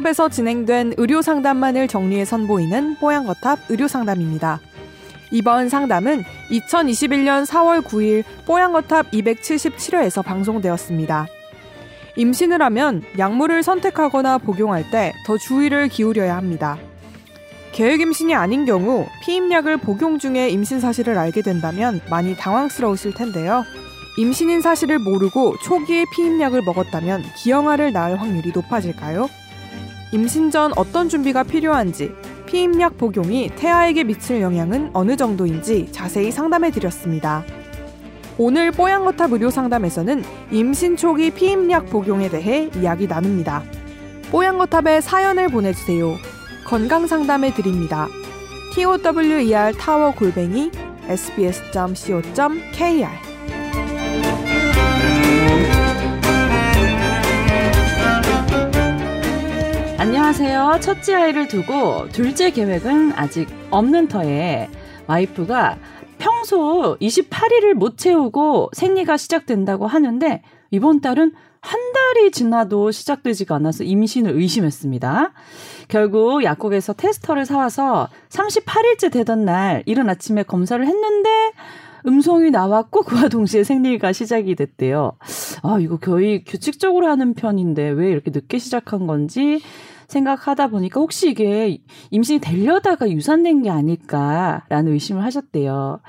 뽀양거탑에서 진행된 의료 상담만을 정리해 선보이는 뽀양거탑 의료 상담입니다. 이번 상담은 2021년 4월 9일 뽀양거탑 277회에서 방송되었습니다. 임신을 하면 약물을 선택하거나 복용할 때 더 주의를 기울여야 합니다. 계획 임신이 아닌 경우 피임약을 복용 중에 임신 사실을 알게 된다면 많이 당황스러우실 텐데요. 임신인 사실을 모르고 초기에 피임약을 먹었다면 기형아를 낳을 확률이 높아질까요? 임신 전 어떤 준비가 필요한지, 피임약 복용이 태아에게 미칠 영향은 어느 정도인지 자세히 상담해 드렸습니다. 오늘 뽀양거탑 의료 상담에서는 임신 초기 피임약 복용에 대해 이야기 나눕니다. 뽀양거탑에 사연을 보내주세요. 건강 상담해 드립니다. tower 타워 골뱅이 sbs.co.kr 안녕하세요. 첫째 아이를 두고 둘째 계획은 아직 없는 터에 와이프가 평소 28일을 못 채우고 생리가 시작된다고 하는데 이번 달은 한 달이 지나도 시작되지가 않아서 임신을 의심했습니다. 결국 약국에서 테스터를 사와서 38일째 되던 날 이른 아침에 검사를 했는데 음성이 나왔고 그와 동시에 생리가 시작이 됐대요. 아, 이거 거의 규칙적으로 하는 편인데 왜 이렇게 늦게 시작한 건지 생각하다 보니까 혹시 이게 임신이 되려다가 유산된 게 아닐까라는 의심을 하셨대요.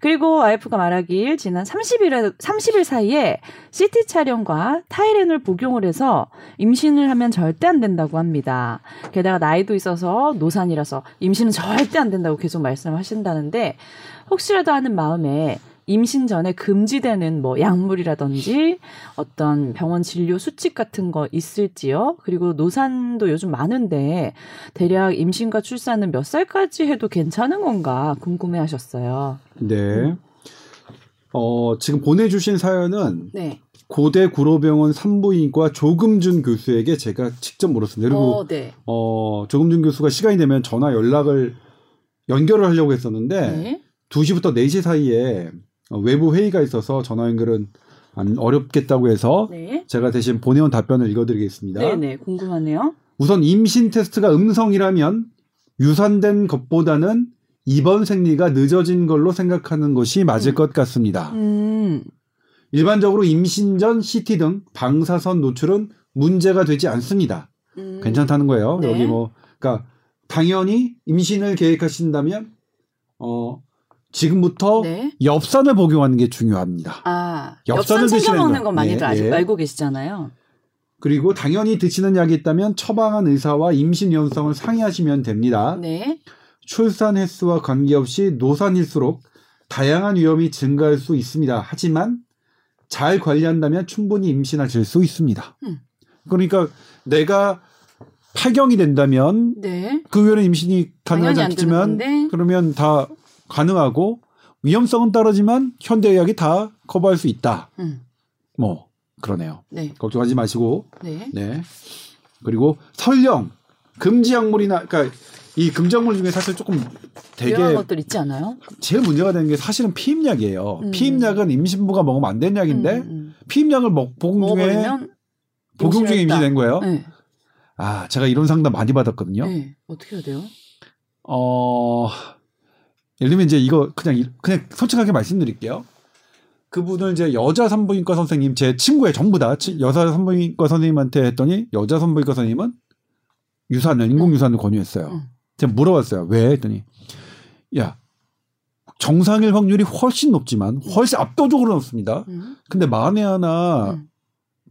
그리고 와이프가 말하길 지난 30일, 30일 사이에 CT 촬영과 타이레놀 복용을 해서 임신을 하면 절대 안 된다고 합니다. 게다가 나이도 있어서 노산이라서 임신은 절대 안 된다고 계속 말씀하신다는데 혹시라도 하는 마음에 임신 전에 금지되는 뭐 약물이라든지 어떤 병원 진료 수칙 같은 거 있을지요? 그리고 노산도 요즘 많은데 대략 임신과 출산은 몇 살까지 해도 괜찮은 건가 궁금해 하셨어요. 네. 어, 지금 보내주신 사연은 네. 고대 구로병원 산부인과 조금준 교수에게 제가 직접 물었습니다. 그리고 어, 네. 어, 조금준 교수가 시간이 되면 전화 연락을 연결을 하려고 했었는데 네. 2시부터 4시 사이에 어, 외부 회의가 있어서 전화 연결은 안 어렵겠다고 해서 네. 제가 대신 보내온 답변을 읽어드리겠습니다. 네네 궁금하네요. 우선 임신 테스트가 음성이라면 유산된 것보다는 입원 생리가 늦어진 걸로 생각하는 것이 맞을 음. 것 같습니다. 음. 일반적으로 임신 전 CT 등 방사선 노출은 문제가 되지 않습니다. 음. 괜찮다는 거예요. 네. 여기 뭐 그러니까 당연히 임신을 계획하신다면 어 지금부터 네. 엽산을 복용하는 게 중요합니다. 아 엽산을 엽산 챙겨 드시는 먹는 거. 건 많이들 예, 아직 예. 알고 계시잖아요. 그리고 당연히 드시는 약이 있다면 처방한 의사와 임신 위험성을 상의하시면 됩니다. 네. 출산 횟수와 관계없이 노산일수록 다양한 위험이 증가할 수 있습니다. 하지만 잘 관리한다면 충분히 임신하실 수 있습니다. 음. 그러니까 내가 파경이 된다면 네. 그 외에는 임신이 가능하지 않겠지만. 그러면 다 가능하고 위험성은 따르지만 현대의학이 다 커버할 수 있다. 음. 뭐 그러네요. 네. 걱정하지 마시고 네. 네. 그리고 설령 금지 약물이나 그러니까 이 금지 약물 중에 사실 조금 되게 것들 있지 않아요? 제일 문제가 되는 게 사실은 피임약이에요. 음. 피임약은 임신부가 먹으면 안 되는 약인데 음, 음. 피임약을 먹 복용 중에 복용 중에. 임신된 거예요. 네. 아, 제가 이런 상담 많이 받았거든요. 네. 어떻게 해야 돼요? 어, 예를 들면 이제 이거 그냥 이- 그냥 솔직하게 말씀드릴게요. 그분을 이제 여자 산부인과 선생님 제 친구의 전부 다 치- 여자 산부인과 선생님한테 했더니 여자 산부인과 선생님은 유산을 인공 유산을 권유했어요. 음. 제가 물어봤어요. 왜 했더니 야 정상일 확률이 훨씬 높지만 훨씬 압도적으로 높습니다. 음. 근데 만에 하나 음.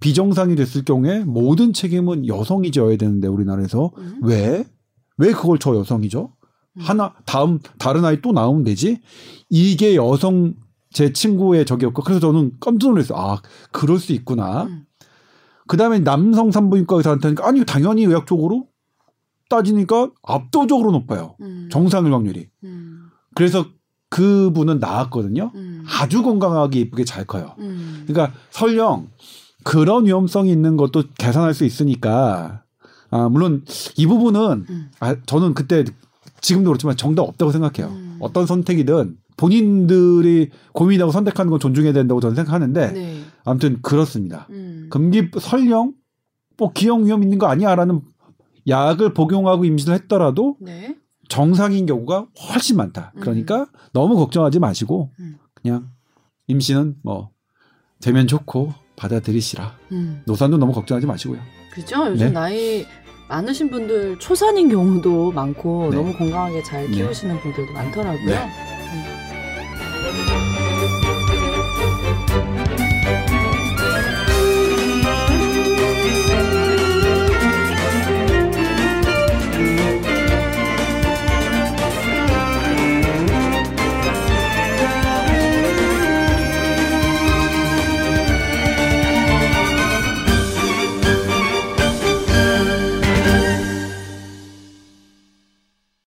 비정상이 됐을 경우에 모든 책임은 여성이 져야 되는데 우리나라에서 음. 왜? 왜 그걸 저 여성이죠? 음. 하나 다음 다른 아이 또 나오면 되지. 이게 여성 제 친구의 적이었고 그래서 저는 깜짝 놀랐어요. 아 그럴 수 있구나. 음. 그 다음에 남성 산부인과 의사한테 아니 당연히 의학적으로 따지니까 압도적으로 높아요. 음. 정상일 확률이. 음. 그래서 그분은 나았거든요. 음. 아주 건강하게 이쁘게 잘 커요. 음. 그러니까 설령 그런 위험성이 있는 것도 계산할 수 있으니까 아 물론 이 부분은 음. 아 저는 그때 지금도 그렇지만 정답 없다고 생각해요. 음. 어떤 선택이든 본인들이 고민하고 선택하는 건 존중해야 된다고 저는 생각하는데 네. 아무튼 그렇습니다. 음. 금기 설령 뭐 기형 위험 있는 거 아니야라는 약을 복용하고 임신을 했더라도 네. 정상인 경우가 훨씬 많다. 그러니까 너무 걱정하지 마시고 음. 그냥 임신은 뭐 되면 좋고 받아들이시라. 음. 노산도 너무 걱정하지 마시고요. 그죠? 요즘 네. 나이 많으신 분들 초산인 경우도 많고 네. 너무 건강하게 잘 네. 키우시는 분들도 많더라고요. 네.